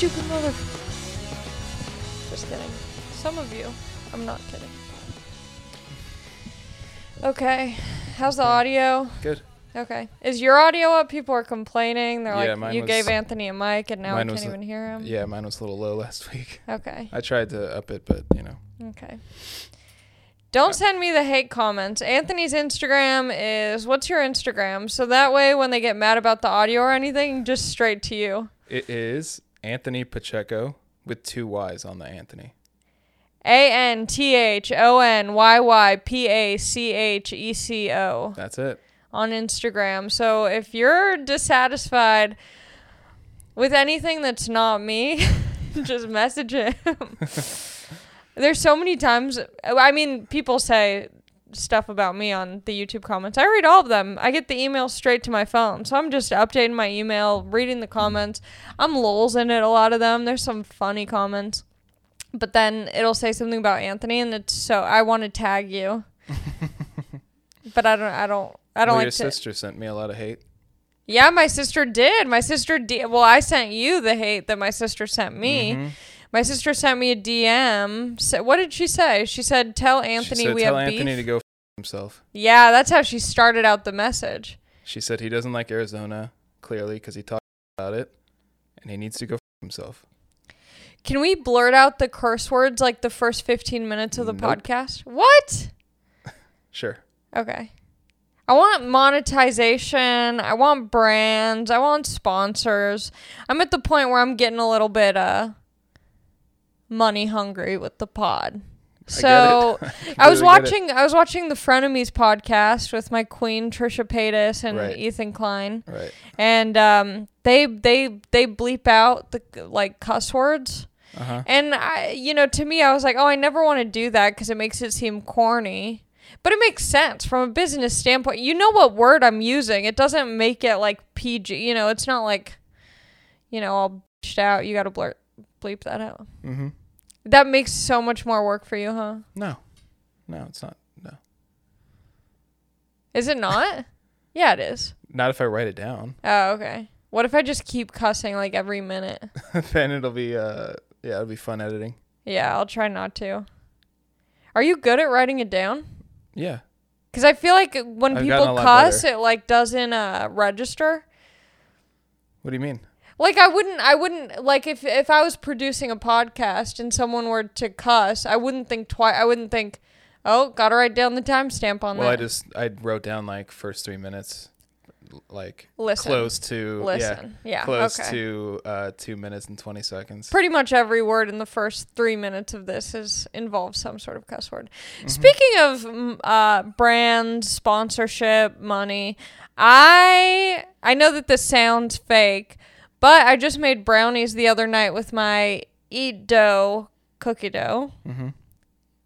stupid mother. Just kidding. Some of you. I'm not kidding. Okay. How's the audio? Good. Okay. Is your audio up? People are complaining. They're Yeah, like, you was- gave Anthony a mic and now I can't was a- even hear him. Yeah, mine was a little low last week. Okay. I tried to up it, but you know. Okay. Don't send me the hate comments. Anthony's Instagram is what's your Instagram? So that way when they get mad about the audio or anything, just straight to you. It is Anthony Pacheco with two Y's on the Anthony. A N T H O N Y Y P A C H E C O That's it. on Instagram. So if you're dissatisfied with anything that's not me, just message him. There's so many times. I mean, people say stuff about me on the YouTube comments. I read all of them. I get the email straight to my phone. So I'm just updating my email, reading the comments. I'm lols in it, a lot of them. There's some funny comments. But then it'll say something about Anthony and it's so I want to tag you. but I don't I don't I don't well, like your to sister sent me a lot of hate. Yeah, my sister did. My sister did. Well, I sent you the hate that my sister sent me. Mhm. My sister sent me a DM. So, what did she say? She said, "Tell Anthony she said, we Tell have Anthony beef." to go f- himself. yeah, that's how she started out the message. She said he doesn't like Arizona clearly because he talked about it, and he needs to go f- himself. Can we blurt out the curse words like the first 15 minutes of the Nope. podcast? What? Sure. Okay. I want monetization. I want brands. I want sponsors. I'm at the point where I'm getting a little bit uh money hungry with the pod. So I. I was watching I was watching the Frenemies podcast with my queen Trisha Paytas and Right. Ethan Klein. Right. And um they they they bleep out the like cuss words. Uh huh. And I, you know, to me, I was like, oh, I never want to do that because it makes it seem corny. But it makes sense from a business standpoint. You know what word I'm using. It doesn't make it like PG. You know, it's not like, you know, all out. You got to blurt, bleep that out. Mm-hmm. That makes so much more work for you, huh? No. No, it's not. No. Is it not? yeah, it is. Not if I write it down. Oh, okay. What if I just keep cussing like every minute? then it'll be uh yeah, it'll be fun editing. Yeah, I'll try not to. Are you good at writing it down? Yeah. Because I feel like when I've people cuss, better. it like doesn't uh, register. What do you mean? Like I wouldn't, I wouldn't like if if I was producing a podcast and someone were to cuss, I wouldn't think twice. I wouldn't think, oh, gotta write down the timestamp on Well, I just I wrote down like first three minutes, like Listen, close to listen, yeah, yeah, close okay. to uh two minutes and twenty seconds. Pretty much every word in the first three minutes of this is involves some sort of cuss word. Mm-hmm. Speaking of mm, uh, brand sponsorship, money, I I know that this sounds fake, but I just made brownies the other night with my eat dough cookie dough. Mm-hmm.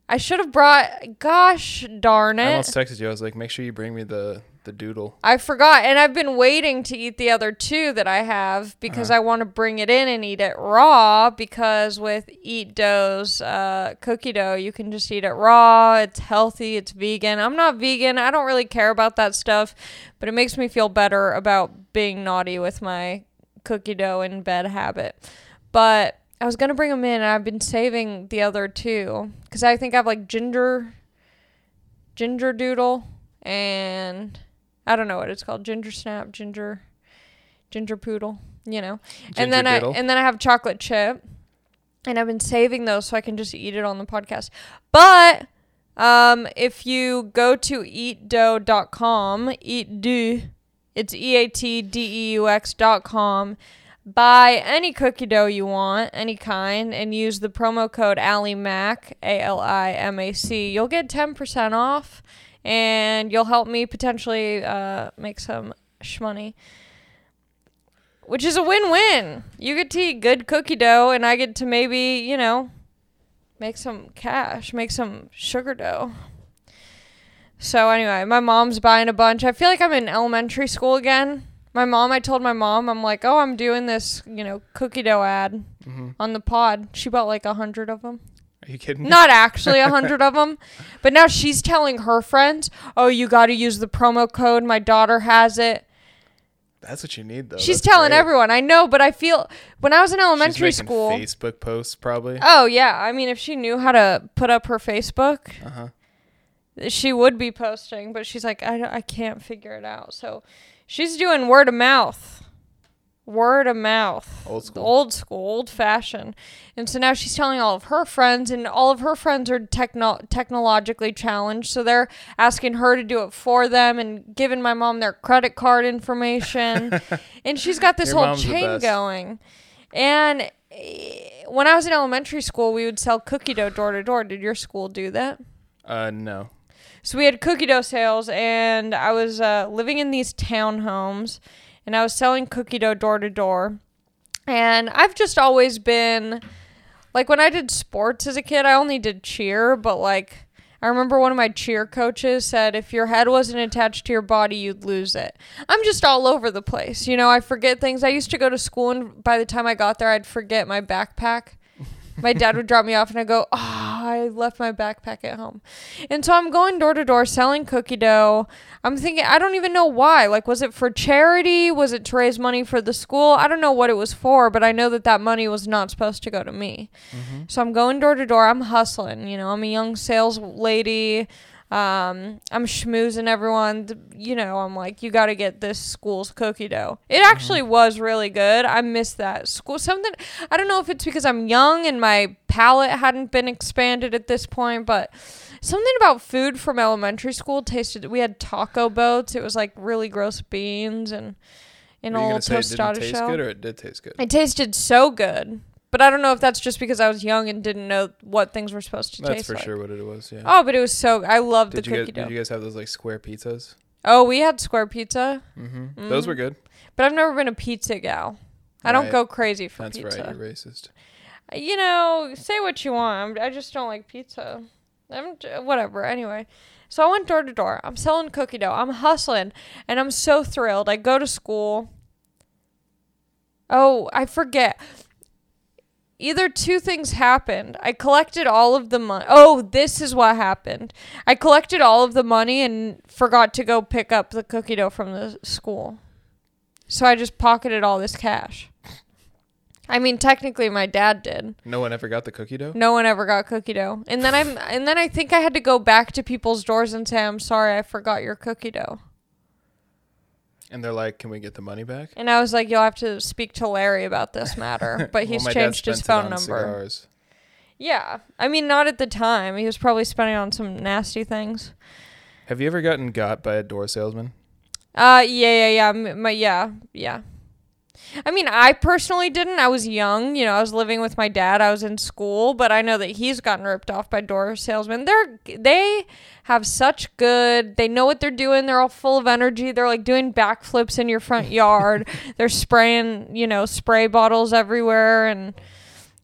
I should have brought. Gosh darn it! I almost texted you. I was like, make sure you bring me the the doodle. I forgot, and I've been waiting to eat the other two that I have because Uh-huh. I want to bring it in and eat it raw. Because with Eat Deux's uh, cookie dough, you can just eat it raw. It's healthy. It's vegan. I'm not vegan. I don't really care about that stuff, but it makes me feel better about being naughty with my cookie dough in bed habit. But I was gonna bring them in, and I've been saving the other two because I think I have like ginger, ginger doodle, and I don't know what it's called. Ginger snap, ginger, ginger poodle. You know, and then I and then I have chocolate chip, and I've been saving those so I can just eat it on the podcast. But um, if you go to eatdeux.com, eat do, it's e a t d e u x dot com. Buy any cookie dough you want, any kind, and use the promo code AliMac, A L I M A C. You'll get 10% off, and you'll help me potentially uh, make some shmoney. Which is a win win. You get to eat good cookie dough, and I get to maybe, you know, make some cash, make some sugar dough. So, anyway, my mom's buying a bunch. I feel like I'm in elementary school again. My mom, I told my mom, I'm like, oh, I'm doing this, you know, cookie dough ad hmm on the pod. She bought like a hundred of them. Are you kidding? me? Not actually a hundred of them, but now she's telling her friends, "Oh, you got to use the promo code. My daughter has it." That's what you need though. She's That's telling great. everyone. I know, but I feel when I was in elementary school. Facebook posts probably. Oh yeah, I mean, if she knew how to put up her Facebook, Uh huh. She would be posting. But she's like, I, I can't figure it out. So she's doing word of mouth, word of mouth, Old school. old school, old fashioned. And so now she's telling all of her friends, and all of her friends are techno- technologically challenged. So they're asking her to do it for them and giving my mom their credit card information. and she's got this Your whole chain going. And eh, when I was in elementary school, we would sell cookie dough door to door. Did your school do that? Uh no. So we had cookie dough sales, and I was uh, living in these townhomes, and I was selling cookie dough door to door. And I've just always been like when I did sports as a kid, I only did cheer, but like I remember one of my cheer coaches said if your head wasn't attached to your body, you'd lose it. I'm just all over the place. You know, I forget things. I used to go to school and by the time I got there, I'd forget my backpack. My dad would drop me off and I'd go, "Oh, I left my backpack at home." And so I'm going door to door selling cookie dough. I'm thinking I don't even know why. Like was it for charity? Was it to raise money for the school? I don't know what it was for, but I know that that money was not supposed to go to me. Mm-hmm. So I'm going door to door. I'm hustling. You know, I'm a young sales lady. Um, I'm schmoozing everyone. You know, I'm like, you got to get this school's cookie dough. It actually was really good. I miss that school. Something I don't know if it's because I'm young and my palate hadn't been expanded at this point, but something about food from elementary school tasted. We had taco boats. It was like really gross beans and an old you a gonna little say it didn't tostada taste shell. good or it did taste good? It tasted so good. But I don't know if that's just because I was young and didn't know what things were supposed to That's taste for like. sure what it was. Yeah. Oh, but it was so I loved did the you cookie guys, dough. did you guys have those like square pizzas? oh, we had square pizza, Mm-hmm. Those Mhm. were good. but I've never been a pizza gal. I don't go crazy for pizza. That's pizza. right. You're racist. You know, say what you want. I just don't like pizza. I'm j- whatever. Anyway, so I went door to door. I'm selling cookie dough. I'm hustling, and I'm so thrilled. I go to school. Oh, I forget. Either two things happened. I collected all of the money. Oh, this is what happened. I collected all of the money and forgot to go pick up the cookie dough from the school. So I just pocketed all this cash. I mean, technically, my dad did. No one ever got the cookie dough. No one ever got cookie dough. And then I'm and then I think I had to go back to people's doors and say, "I'm sorry, I forgot your cookie dough." And they're like, "Can we get the money back?" And I was like, "You'll have to speak to Larry about this matter." But he's dad changed his phone number. Cigars. Yeah. I mean, not at the time. He was probably spending on some nasty things. Have you ever gotten got by a door salesman? Uh yeah, yeah, yeah. My yeah, yeah. I mean, I personally didn't. I was young, you know, I was living with my dad. I was in school, but I know that he's gotten ripped off by door salesmen. They're they have such good. They know what they're doing. They're all full of energy. They're like doing backflips in your front yard. they're spraying, you know, spray bottles everywhere and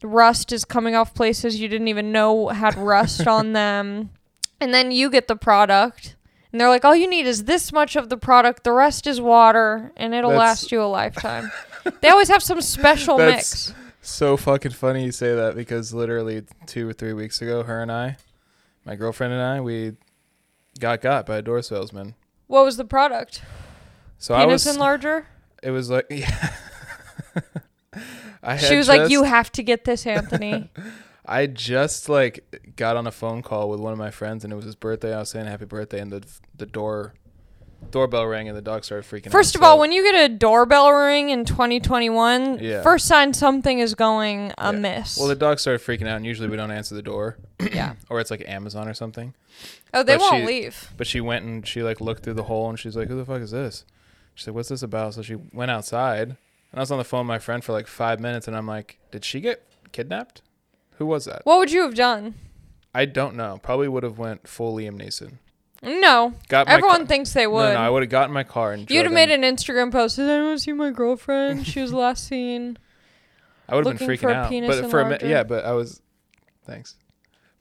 rust is coming off places you didn't even know had rust on them. And then you get the product and they're like, all you need is this much of the product. The rest is water, and it'll That's- last you a lifetime. they always have some special That's- mix. So fucking funny you say that because literally two or three weeks ago, her and I, my girlfriend and I, we got got by a door salesman. What was the product? So I Penis was. enlarger? It was like yeah. I She had was like, "You have to get this, Anthony." I just like got on a phone call with one of my friends, and it was his birthday. I was saying happy birthday, and the the door doorbell rang, and the dog started freaking out. First of So- all, when you get a doorbell ring in 2021, Yeah. first sign something is going amiss. well, the dog started freaking out, and usually we don't answer the door, yeah. or it's like Amazon or something. Oh, they but won't she- leave. But she went and she like looked through the hole, and she's like, "Who the fuck is this?" She said, "What's this about?" So she went outside, and I was on the phone with my friend for like five minutes, and I'm like, "Did she get kidnapped? Who was that?" What would you have done? I don't know. Probably would have went full Liam Neeson. No. Got Everyone thinks they would. no, I would have gotten in my car and You'd have made an Instagram post. Did anyone see my girlfriend? She was last seen. I would have been freaking out. But for a minute, yeah, but I was, thanks.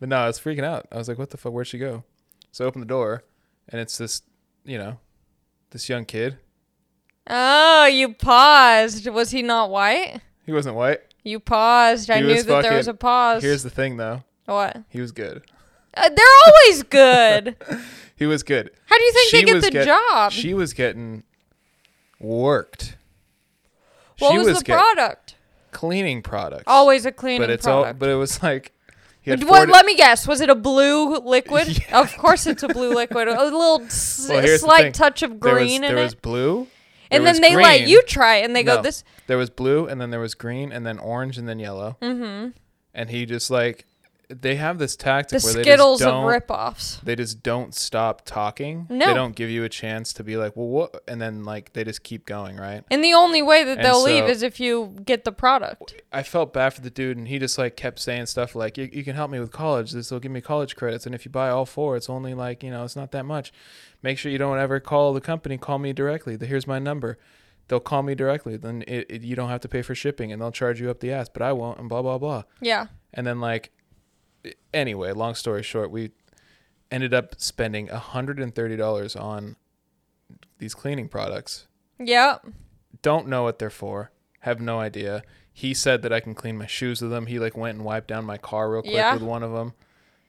But no, I was freaking out. I was like, "What the fuck? Where'd she go?" So I opened the door, and it's this, you know, this young kid. Oh, you paused. Was he not white? He wasn't white. You paused. I He knew was that there was a pause. Here's the thing, though. what? He was good. Uh, they're always good. He was good. How do you think She they get the get- job? She was getting worked. What she was, was the product? cleaning product. Always a cleaning but it's all. product. But it was like. what, let me guess. Was it a blue liquid? Yeah. Of course, it's a blue liquid. A little s- Well, slight touch of there was, green in there it, was blue. and then they let you try it, and they No. go, "This." There was blue, and then there was green, and then orange, and then yellow. Mm-hmm. And he just like, they have this tactic The where Skittles they just of don't. ripoffs. they just don't stop talking. No. They don't give you a chance to be like, well, what? And then like they just keep going, right? And the only way that And they'll leave is if you get the product. I felt bad for the dude, and he just like kept saying stuff like, "You, you can help me with college. This will give me college credits, and if you buy all four, it's only like you know, it's not that much. Make sure you don't ever call the company. Call me directly. Here's my number. They'll call me directly. Then it, it, you don't have to pay for shipping, and they'll charge you up the ass. But I won't, and blah blah blah. Yeah. And then like, anyway, long story short, we ended up spending hundred and thirty dollars on these cleaning products. Yep. Don't know what they're for. Have no idea. He said that I can clean my shoes with them. He like went and wiped down my car real quick Yeah. with one of them.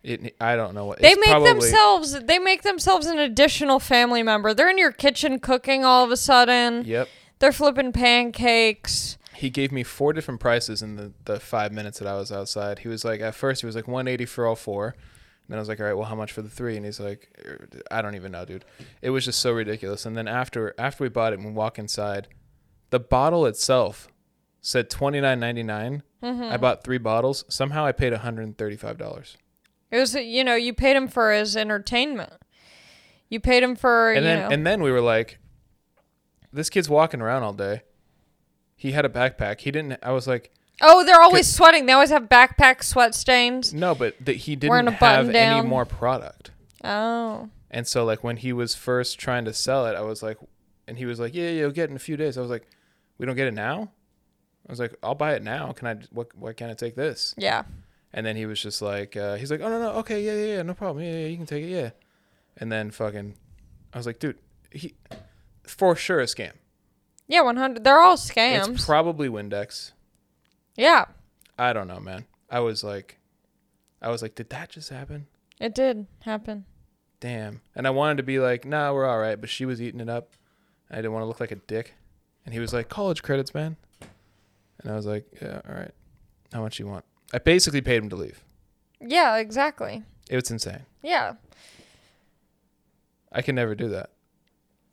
It, I don't know what They it's make probably- themselves they make themselves an additional family member. They're in your kitchen cooking all of a sudden. Yep. They're flipping pancakes. He gave me four different prices in the, the five minutes that I was outside. He was like, at first, he was like 180 for all four. And then I was like, all right, well, how much for the three? And he's like, "Er, I don't even know, dude. It was just so ridiculous. And then after after we bought it and we walk inside, the bottle itself said 29.99. Mm-hmm. I bought three bottles. Somehow I paid 135 dollars. It was you know, you paid him for his entertainment. You paid him for And then know and then we were like, this kid's walking around all day. He had a backpack. He didn't. I was like, Oh, they're always sweating. They always have backpack sweat stains. no, but that he Wearing didn't a button have down. any more product. Oh. And so like when he was first trying to sell it, I was like, and he was like, yeah, yeah, you'll get it in a few days. I was like, we don't get it now. I was like, I'll buy it now. Can I? What? Why can't I take this? Yeah. And then he was just like, uh, he's like, oh no no, okay, yeah yeah yeah, no problem, yeah yeah, you can take it, yeah. And then fucking, I was like, dude, he, for sure a scam. Yeah, 100. They're all scams. It's probably Windex. yeah, I don't know, man. I was like, I was like, did that just happen? it did happen. Damn. And I wanted to be like, nah, we're all right. But she was eating it up. I didn't want to look like a dick. And he was like, college credits, man. And I was like, yeah, all right. How much you want? I basically paid him to leave. Yeah, exactly. It was insane. Yeah. I can never do that.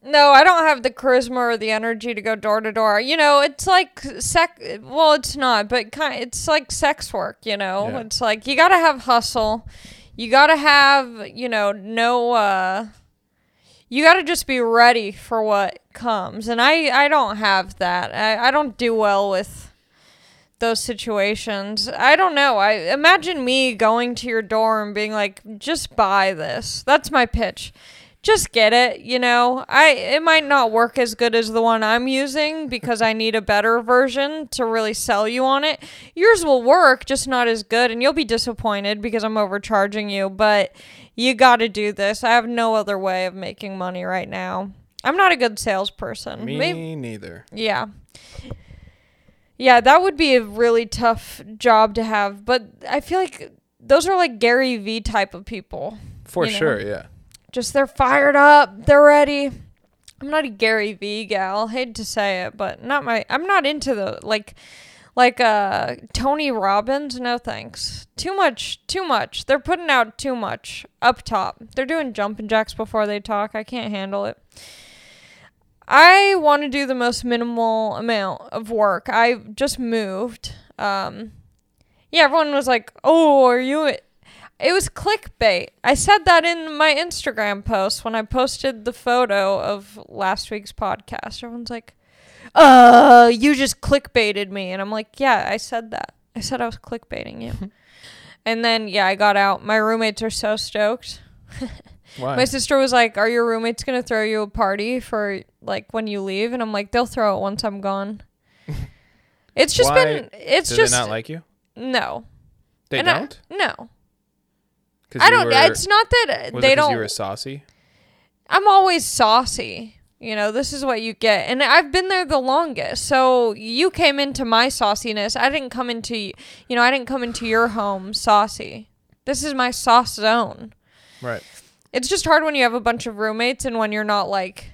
No, I don't have the charisma or the energy to go door to door. You know, it's like sec. Well, it's not, but kind. It's like sex work. You know, Yeah. it's like you gotta have hustle. You gotta have, you know, no. uh You gotta just be ready for what comes, and I, I don't have that. I, I don't do well with those situations. I don't know. I imagine me going to your door and being like, "Just buy this." That's my pitch just get it you know i it might not work as good as the one i'm using because i need a better version to really sell you on it yours will work just not as good and you'll be disappointed because i'm overcharging you but you got to do this i have no other way of making money right now i'm not a good salesperson Me Maybe- neither. yeah yeah that would be a really tough job to have but i feel like those are like gary vee type of people For You know. sure, yeah. Just they're fired up, they're ready. I'm not a Gary Vee gal, hate to say it, but not my I'm not into the like like uh Tony Robbins, no thanks. Too much, too much. They're putting out too much up top. They're doing jumping jacks before they talk. I can't handle it. I want to do the most minimal amount of work. I just moved. Um yeah, everyone was like, "Oh, are you it was clickbait. I said that in my Instagram post when I posted the photo of last week's podcast. Everyone's like, "Uh, you just clickbaited me." And I'm like, "Yeah, I said that. I said I was clickbaiting you." and then yeah, I got out. My roommates are so stoked. Why? My sister was like, "Are your roommates going to throw you a party for like when you leave?" And I'm like, "They'll throw it once I'm gone." It's just Why been it's Do just they not like you? no. They And don't. no. I don't were- it's not that was they don't You were saucy. I'm always saucy. You know, this is what you get. And I've been there the longest. So you came into my sauciness. I didn't come into, you know, I didn't come into your home saucy. This is my sauce zone. Right. It's just hard when you have a bunch of roommates and when you're not like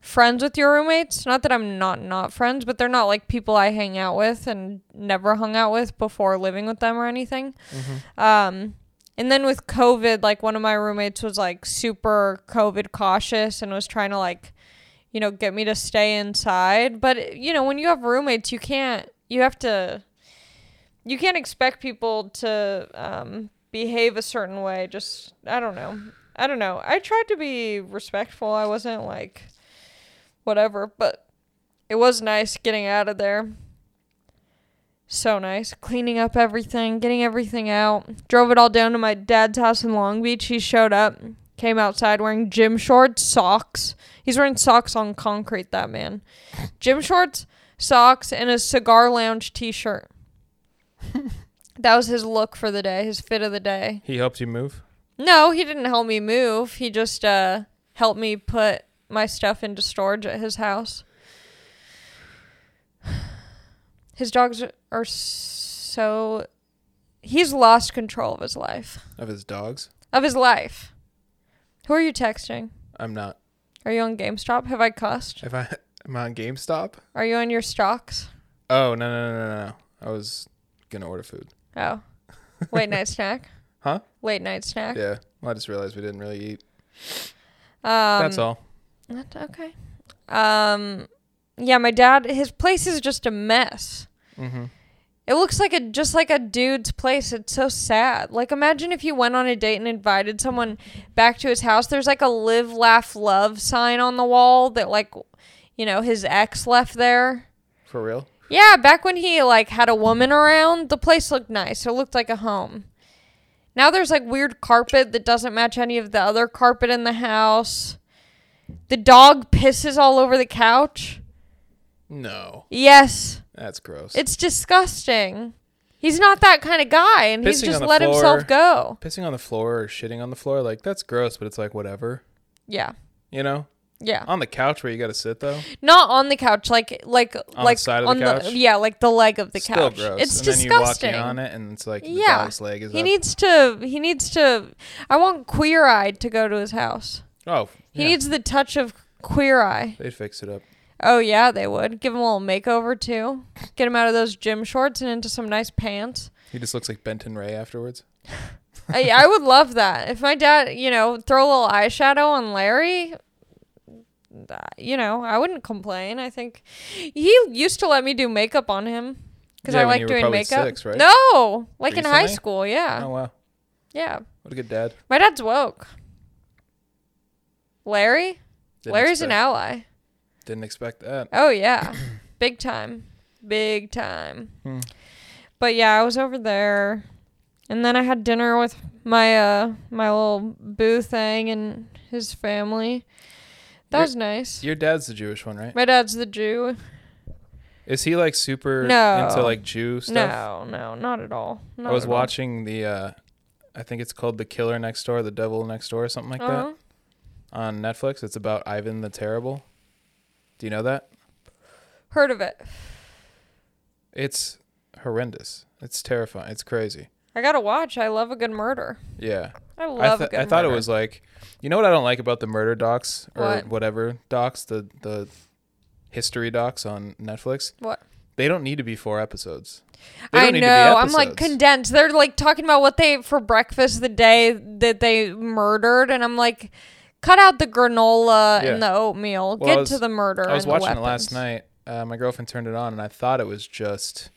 friends with your roommates. Not that I'm not not friends, but they're not like people I hang out with and never hung out with before living with them or anything. Mm-hmm. Um, and then with COVID, like one of my roommates was like super COVID cautious and was trying to like, you know, get me to stay inside. But you know, when you have roommates, you can't. You have to. You can't expect people to um, behave a certain way. Just I don't know. I don't know. I tried to be respectful. I wasn't like whatever, but it was nice getting out of there. So nice. Cleaning up everything, getting everything out. Drove it all down to my dad's house in Long Beach. He showed up, came outside wearing gym shorts, socks. He's wearing socks on concrete, that man. Gym shorts, socks, and a cigar lounge t shirt. that was his look for the day, his fit of the day. He helped you move. No, he didn't help me move. He just uh helped me put my stuff into storage at his house. His dogs are so he's lost control of his life. Of his dogs. Of his life. Who are you texting? I'm not. Are you on GameStop? Have I cussed? If I am I on GameStop. Are you on your stocks? Oh no no no no no! I was gonna order food. Oh. Late night snack? Huh? Late night snack? Yeah. Well, I just realized we didn't really eat. Um That's all. That's okay. Um, yeah, my dad, his place is just a mess. Mm-hmm. It looks like a just like a dude's place. It's so sad. Like imagine if you went on a date and invited someone back to his house. There's like a live, laugh, love sign on the wall that like, you know, his ex left there. For real? Yeah, back when he like had a woman around, the place looked nice. It looked like a home. Now there's like weird carpet that doesn't match any of the other carpet in the house. The dog pisses all over the couch. No. Yes, That's gross. it's disgusting. He's not that kind of guy, and he's Pissing just on the let floor. himself go. Pissing on the floor or shitting on the floor, like that's gross, but it's like whatever. Yeah, You know? yeah. On the couch where you gotta sit though. Not on the couch, like like the like side of the on couch? yeah, like the leg of the Still couch. gross. It's and disgusting. then you walk on it and it's like the Yeah. dog's leg is He up. needs to. He needs to. I want Queer Eye to go to his house. oh, He yeah. needs the touch of Queer Eye. They'd fix it up. Oh yeah, they would give him a little makeover too. Get him out of those gym shorts and into some nice pants. He just looks like Benton Ray afterwards. I I would love that if my dad, you know, throw a little eyeshadow on Larry. Uh, you know, I wouldn't complain. I think he used to let me do makeup on him because Yeah, I like doing makeup. six, right? No, like in high school. Yeah, Oh wow, yeah. what a good dad. My dad's woke. Larry, Didn't Larry's an ally. Didn't expect that. Oh yeah, big time, big time. Hmm. But yeah, I was over there, and then I had dinner with my uh my little boo thing and his family. That Your- was nice. Your dad's the Jewish one, right? My dad's the Jew. Is he like super No. into like Jew stuff? No, no, not at all. Not I was at all. watching the uh I think it's called The Killer Next Door, The Devil Next Door, or something like Uh-huh. that on Netflix. It's about Ivan the Terrible. Do you know that? Heard of it? It's horrendous. It's terrifying. It's crazy. I gotta watch. I love a good murder. Yeah. I I, love th- a good I thought it was like you know what I don't like about the murder docs or What? whatever docs, the the history docs on Netflix. What? They don't need to be four episodes. I don't need to be know. I'm like condensed. They're like talking about what they ate for breakfast the day that they murdered, and I'm like, cut out the granola Yeah. and the oatmeal. Well, I Get was- to the murder. I was and the watching it last weapons. night. Uh, my girlfriend turned it on, and I thought it was just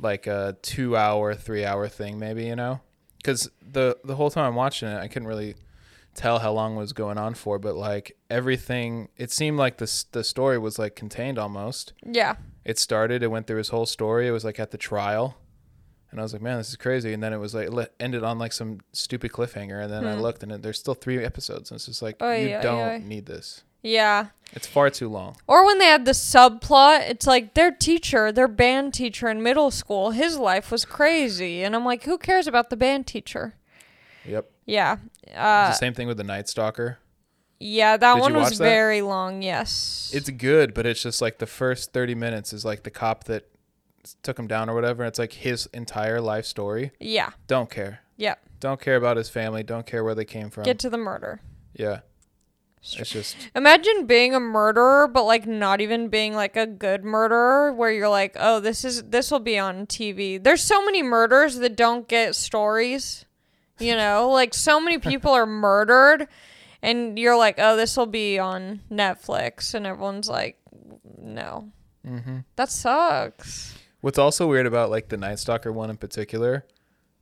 like a two-hour, three-hour thing, maybe you know, because the the whole time I'm watching it, I couldn't really tell how long it was going on for, but like everything, it seemed like the s- the story was like contained almost. Yeah. It started, it went through his whole story. It was like at the trial, and I was like, man, this is crazy. And then it was like le- ended on like some stupid cliffhanger, and then I Hmm. looked, and it, there's still three episodes, and it's just like Oy, you oy, don't oy. need this. Yeah. It's far too long. Or when they had the subplot, it's like their teacher, their band teacher in middle school, his life was crazy, and I'm like, who cares about the band teacher? Yep. Yeah. It's Uh, the same thing with the Night Stalker. yeah, that Did one was that? very long. Yes. It's good, but it's just like the first 30 minutes is like the cop that took him down or whatever. It's like his entire life story. yeah. Don't care. Yeah. Don't care about his family. Don't care where they came from. Get to the murder. yeah. It's just Imagine being a murderer, but like not even being like a good murderer, where you're like, oh, this is this will be on TV. There's so many murders that don't get stories, you know, like so many people are murdered, and you're like, oh, this will be on Netflix, and everyone's like, no, hmm that sucks. What's also weird about like the Night Stalker one in particular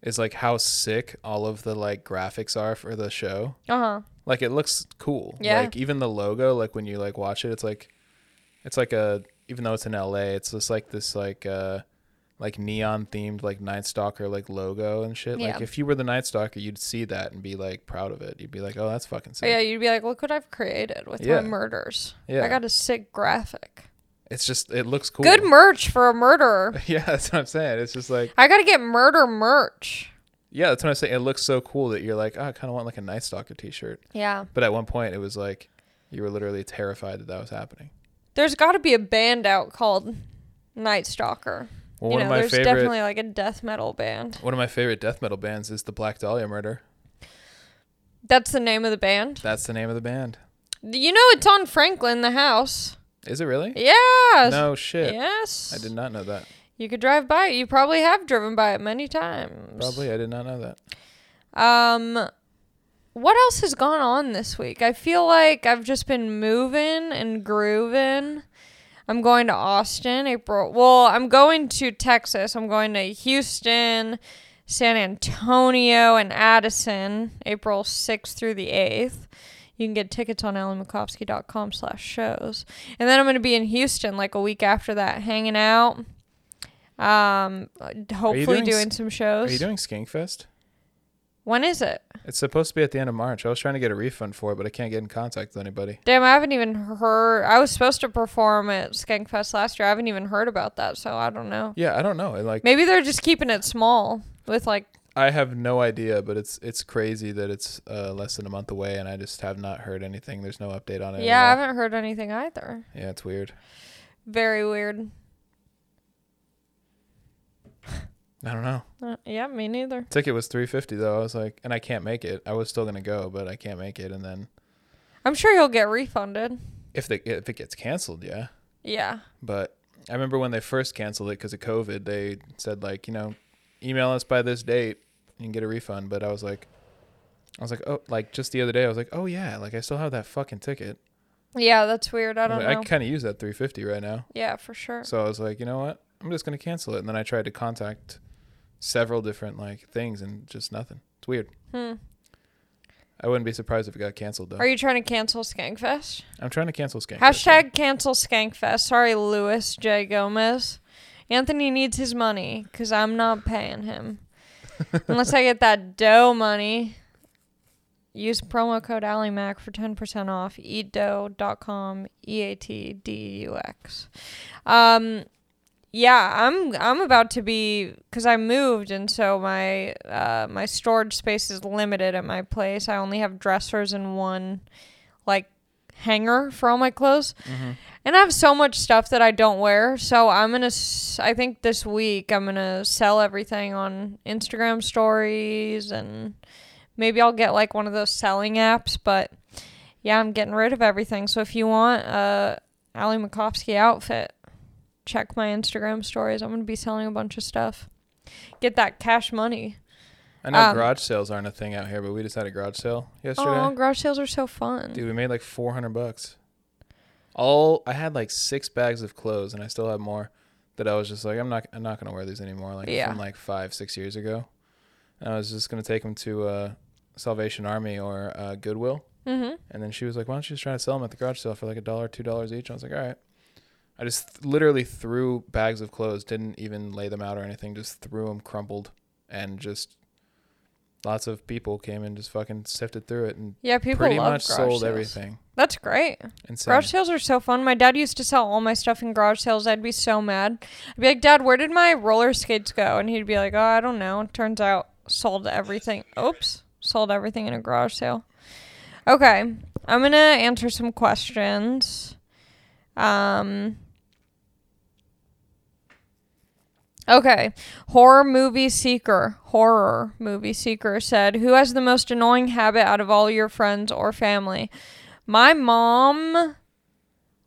is like how sick all of the like graphics are for the show. Uh huh. Like it looks cool. Yeah. Like even the logo, like when you like watch it, it's like it's like a even though it's in LA, it's just like this like uh like neon themed like Night Stalker like logo and shit. Yeah. Like if you were the Night Stalker, you'd see that and be like proud of it. You'd be like, "Oh, that's fucking sick." yeah, you'd be like, look what I've created with Yeah. my murders. Yeah. I got a sick graphic. It's just it looks cool. Good merch for a murderer. yeah, that's what I'm saying. It's just like I gotta get murder merch. yeah, that's what I'm saying. It looks so cool that you're like, oh, I kind of want like a Night Stalker T-shirt. Yeah. But at one point, it was like you were literally terrified that that was happening. There's got to be a band out called Night Stalker. Well, you one know, of my there's favorite definitely like a death metal band. one of my favorite death metal bands is the Black Dahlia Murder. That's the name of the band. That's the name of the band. You know, it's on Franklin, the house. Is it really? Yes. No shit. Yes. I did not know that. You could drive by it. You probably have driven by it many times. Probably I did not know that. Um, what else has gone on this week? I feel like I've just been moving and grooving. I'm going to Austin April. Well, I'm going to Texas. I'm going to Houston, San Antonio, and Addison April 6th through the 8th. You can get tickets on alimacofsky.com slash shows. And then I'm going to be in Houston like a week after that, hanging out. Um, hopefully doing doing, some Are you doing Skankfest? when is it? It's supposed to be at the end of March. I was trying to get a refund for it, but I can't get in contact with anybody. Damn, I haven't even heard. I was supposed to perform at Skankfest last year. I haven't even heard about that, so I don't know. Yeah, I don't know. Like Maybe they're just keeping it small with like. I have no idea, but it's it's crazy that it's uh, less than a month away, and I just have not heard anything. There's no update on it. Yeah, I haven't heard anything either. Yeah, it's weird. Very weird. I don't know. Uh, yeah, me neither. Ticket was three fifty though. I was like, and I can't make it. I was still gonna go, but I can't make it. And then I'm sure you'll get refunded. if they if it gets canceled, yeah. Yeah. But I remember when they first canceled it because of COVID, they said like, you know, email us by this date, you can get a refund. But I was like, I was like, oh, like just the other day, I was like, oh yeah, like I still have that fucking ticket. Yeah, that's weird. I I, don't like, know. I kind of use that three fifty right now. yeah, for sure. So I was like, you know what? I'm just gonna cancel it. And then I tried to contact several different like things and just nothing. It's weird. Hmm. I wouldn't be surprised if it got canceled though. Are you trying to cancel Skankfest? I'm trying to cancel Skank. Hashtag cancel Skankfest. Sorry, Luis J. Gomez. Anthony needs his money because I'm not paying him. Unless I get that dough money. Use promo code AllieMac for 10% off. Eatdeux.com. E A T D U X. Um, yeah, I'm I'm about to be because I moved and so my uh, my storage space is limited at my place. I only have dressers and one like hanger for all my clothes. hmm And I have so much stuff that I don't wear. So I'm going to, I think this week I'm going to sell everything on Instagram stories and maybe I'll get like one of those selling apps. But yeah, I'm getting rid of everything. So if you want a Ali Macofsky outfit, check my Instagram stories. I'm going to be selling a bunch of stuff. Get that cash money. I know Um, garage sales aren't a thing out here, but we just had a garage sale yesterday. Oh, garage sales are so fun. Dude, we made like 400 bucks. All I had like six bags of clothes, and I still have more that I was just like, I'm not, I'm not gonna wear these anymore. Like Yeah. from like five, six years ago. And I was just gonna take them to uh, Salvation Army or uh, Goodwill. Mm-hmm. And then she was like, "Why don't you just try to sell them at the garage sale for like a dollar, two dollars each?" I was like, "All right." I just th- literally threw bags of clothes, didn't even lay them out or anything, just threw them crumpled, and just lots of people came and just fucking sifted through it and Yeah, people pretty much sold sales. everything. That's great. Insane. Garage sales are so fun. My dad used to sell all my stuff in garage sales. I'd be so mad. I'd be like, Dad, where did my roller skates go? And he'd be like, Oh, I don't know. Turns out sold everything. Oops. Sold everything in a garage sale. Okay. I'm going to answer some questions. Um. Okay. Horror movie seeker, horror movie seeker said, Who has the most annoying habit out of all your friends or family? My mom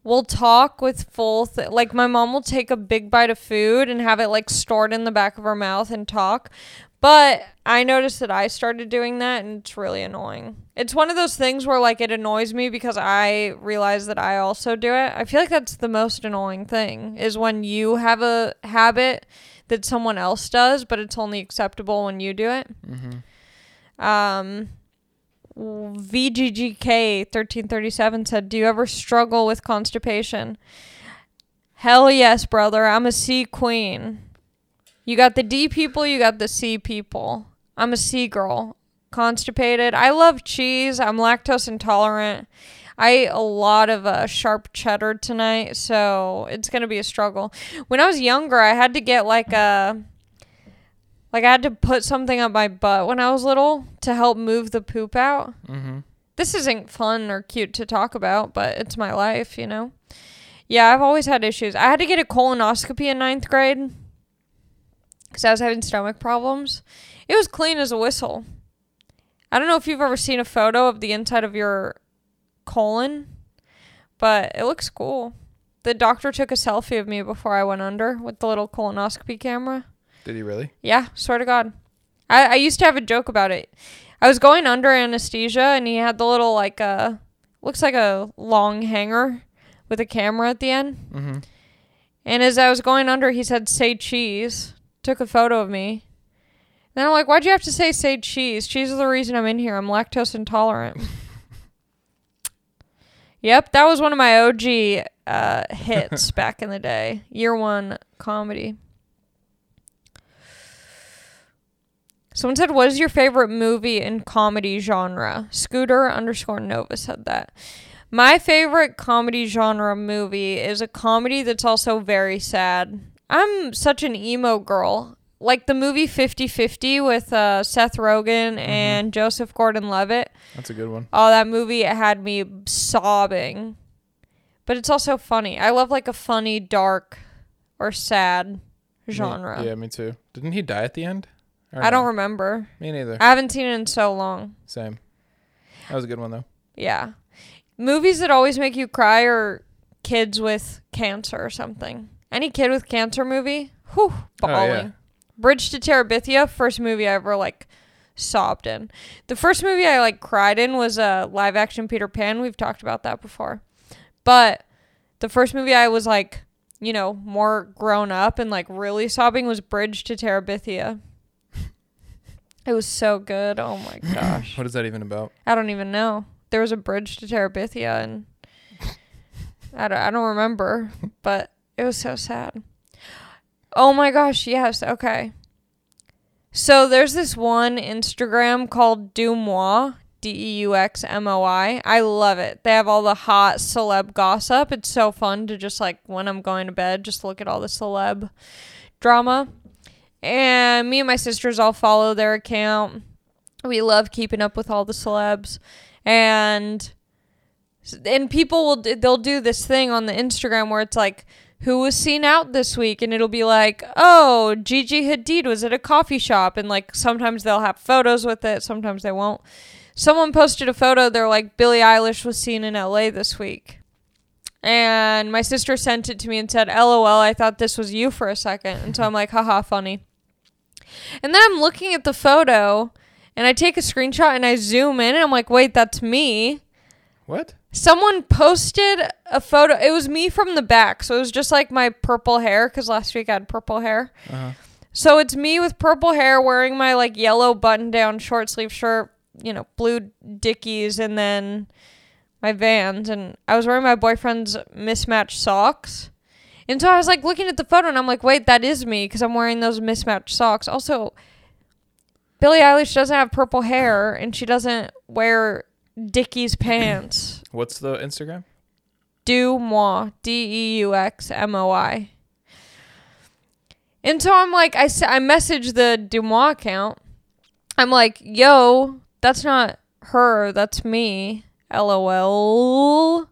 will talk with full th- like my mom will take a big bite of food and have it like stored in the back of her mouth and talk. But I noticed that I started doing that and it's really annoying. It's one of those things where like it annoys me because I realize that I also do it. I feel like that's the most annoying thing is when you have a habit that someone else does, but it's only acceptable when you do it. Mm-hmm. Um, VGGK 1337 said, Do you ever struggle with constipation? Hell yes, brother. I'm a sea queen. You got the D people, you got the C people. I'm a C girl. Constipated. I love cheese. I'm lactose intolerant. I ate a lot of uh, sharp cheddar tonight, so it's gonna be a struggle. When I was younger, I had to get like a like I had to put something up my butt when I was little to help move the poop out. Mm-hmm. This isn't fun or cute to talk about, but it's my life, you know. Yeah, I've always had issues. I had to get a colonoscopy in ninth grade because I was having stomach problems. It was clean as a whistle. I don't know if you've ever seen a photo of the inside of your colon, but it looks cool. The doctor took a selfie of me before I went under with the little colonoscopy camera. Did he really? Yeah, swear to God. I, I used to have a joke about it. I was going under anesthesia and he had the little like uh looks like a long hanger with a camera at the end. Mm-hmm. And as I was going under, he said, "Say cheese." Took a photo of me. Then I'm like, "Why'd you have to say say cheese? Cheese is the reason I'm in here. I'm lactose intolerant." yep, that was one of my OG uh, hits back in the day. Year one comedy. Someone said, "What is your favorite movie in comedy genre?" Scooter underscore Nova said that. My favorite comedy genre movie is a comedy that's also very sad. I'm such an emo girl. Like the movie 50-50 with uh, Seth Rogen and Joseph Gordon-Levitt. That's a good one. Oh, that movie it had me sobbing. But it's also funny. I love like a funny, dark, or sad Me- genre. yeah, me too. Didn't he die at the end? Or I don't remember. Me neither. I haven't seen it in so long. Same. That was a good one though. Yeah. Movies that always make you cry are kids with cancer or something. Any kid with cancer movie? Whew, Oh, yeah. bawling. Bridge to Terabithia, first movie I ever like sobbed in. The first movie I like cried in was a uh, live action Peter Pan. We've talked about that before. But the first movie I was like, you know, more grown up and like really sobbing was Bridge to Terabithia. It was so good. Oh my gosh. What is that even about? I don't even know. There was a bridge to Terabithia, and I don't, I don't remember, but it was so sad. Oh my gosh, yes, okay. So there's this one Instagram called Dumois, D E U X M O I. I love it. They have all the hot celeb gossip. It's so fun to just like when I'm going to bed, just look at all the celeb drama. And me and my sisters all follow their account. We love keeping up with all the celebs and and people will they'll do this thing on the Instagram where it's like who was seen out this week and it'll be like oh Gigi Hadid was at a coffee shop and like sometimes they'll have photos with it sometimes they won't someone posted a photo they're like Billie Eilish was seen in LA this week and my sister sent it to me and said lol I thought this was you for a second and so I'm like haha funny and then I'm looking at the photo and I take a screenshot and I zoom in and I'm like, wait, that's me. What? Someone posted a photo. It was me from the back. So it was just like my purple hair because last week I had purple hair. Uh-huh. So it's me with purple hair wearing my like yellow button down short sleeve shirt, you know, blue Dickies, and then my vans. And I was wearing my boyfriend's mismatched socks. And so I was like looking at the photo and I'm like, wait, that is me because I'm wearing those mismatched socks. Also, Billie Eilish doesn't have purple hair and she doesn't wear Dickies pants. What's the Instagram? Deux Moi, D E U X M O I. And so I'm like, I, I messaged the Dumois account. I'm like, yo, that's not her, that's me. LOL.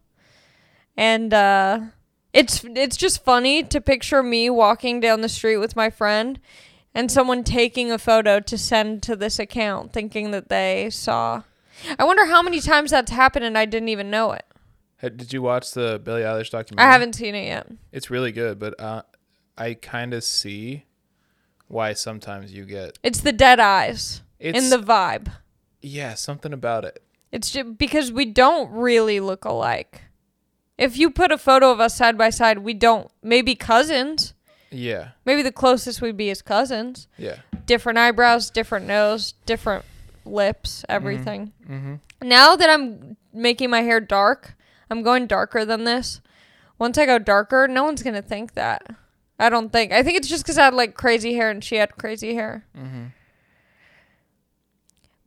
And uh, it's it's just funny to picture me walking down the street with my friend and someone taking a photo to send to this account thinking that they saw I wonder how many times that's happened and I didn't even know it. Did you watch the Billie Eilish documentary? I haven't seen it yet. It's really good, but uh, I kind of see why sometimes you get It's the dead eyes it's and the vibe. yeah something about it. It's just because we don't really look alike. If you put a photo of us side by side, we don't. Maybe cousins. Yeah, Maybe the closest we'd be is cousins. yeah. Different eyebrows, different nose, different lips, everything. Mm-hmm. Now that I'm making my hair dark, I'm going darker than this. Once I go darker, no one's gonna think that. I don't think. I think it's just because I had like crazy hair and she had crazy hair. Mm-hmm.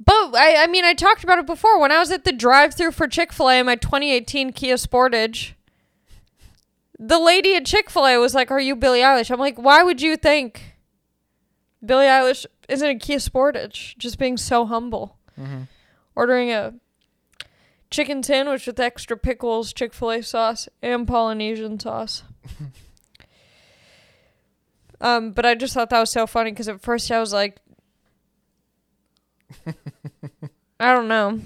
But I, I mean, I talked about it before. When I was at the drive-through for Chick Fil A in my 2018 Kia Sportage, the lady at Chick Fil A was like, "Are you Billie Eilish?" I'm like, "Why would you think Billie Eilish isn't a Kia Sportage?" Just being so humble. Mm-hmm. Ordering a chicken sandwich with extra pickles, Chick Fil A sauce, and Polynesian sauce. um, but I just thought that was so funny because at first I was like, I don't know.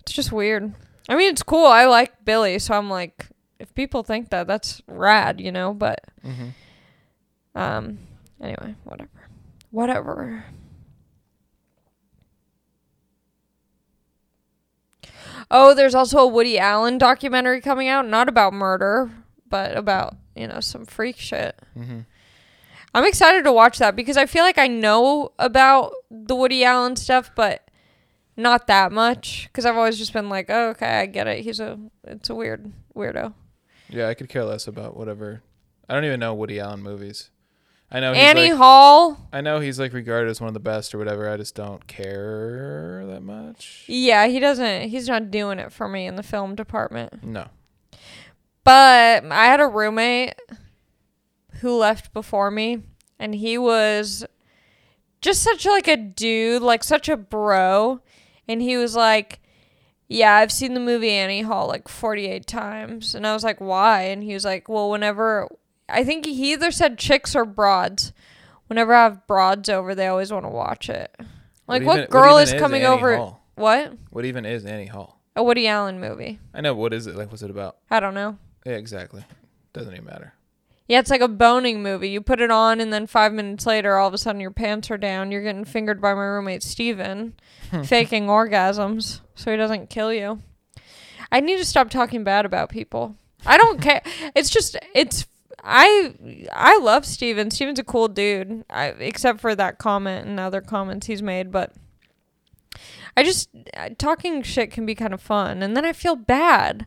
It's just weird. I mean, it's cool. I like Billie, so I'm like, if people think that, that's rad, you know. But Mm-hmm. um, anyway, whatever, whatever. Oh, there's also a Woody Allen documentary coming out, not about murder, but about you know some freak shit. Mm-hmm. I'm excited to watch that because I feel like I know about the Woody Allen stuff, but not that much because I've always just been like, oh, okay, I get it. He's a, it's a weird weirdo. Yeah, I could care less about whatever. I don't even know Woody Allen movies. I know he's Annie like, Hall, I know he's like regarded as one of the best or whatever. I just don't care that much. yeah, he doesn't, he's not doing it for me in the film department. No. But I had a roommate who left before me, and he was just such like a dude, like such a bro. And he was like, Yeah, I've seen the movie Annie Hall like 48 times. And I was like, Why? And he was like, Well, whenever I think he either said chicks or broads. Whenever I have broads over, they always want to watch it. Like, what, even- girl even is coming Annie over? Hall? What? What even is Annie Hall? A Woody Allen movie. I know. What is it? Like, what's it about? I don't know. Yeah, exactly. Doesn't even matter. Yeah, it's like a boning movie. You put it on, and then five minutes later, all of a sudden your pants are down. You're getting fingered by my roommate Steven, faking orgasms so he doesn't kill you. I need to stop talking bad about people. I don't care. It's just it's I I love Steven. Steven's a cool dude. I, except for that comment and other comments he's made, but I just uh, talking shit can be kind of fun, and then I feel bad.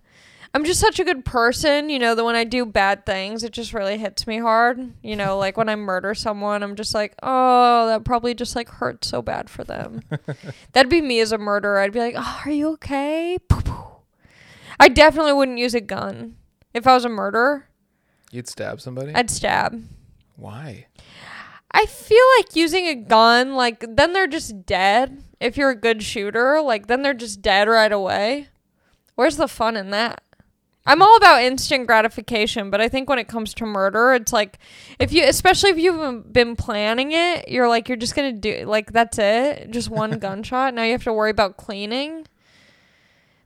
I'm just such a good person, you know, that when I do bad things, it just really hits me hard. You know, like when I murder someone, I'm just like, oh, that probably just like hurt so bad for them. That'd be me as a murderer. I'd be like, oh, are you okay? I definitely wouldn't use a gun. If I was a murderer, You'd stab somebody? I'd stab. Why? I feel like using a gun, like, then they're just dead. If you're a good shooter, like, then they're just dead right away. Where's the fun in that? I'm all about instant gratification, but I think when it comes to murder, it's like if you, especially if you've been planning it, you're like you're just gonna do like that's it, just one gunshot. Now you have to worry about cleaning.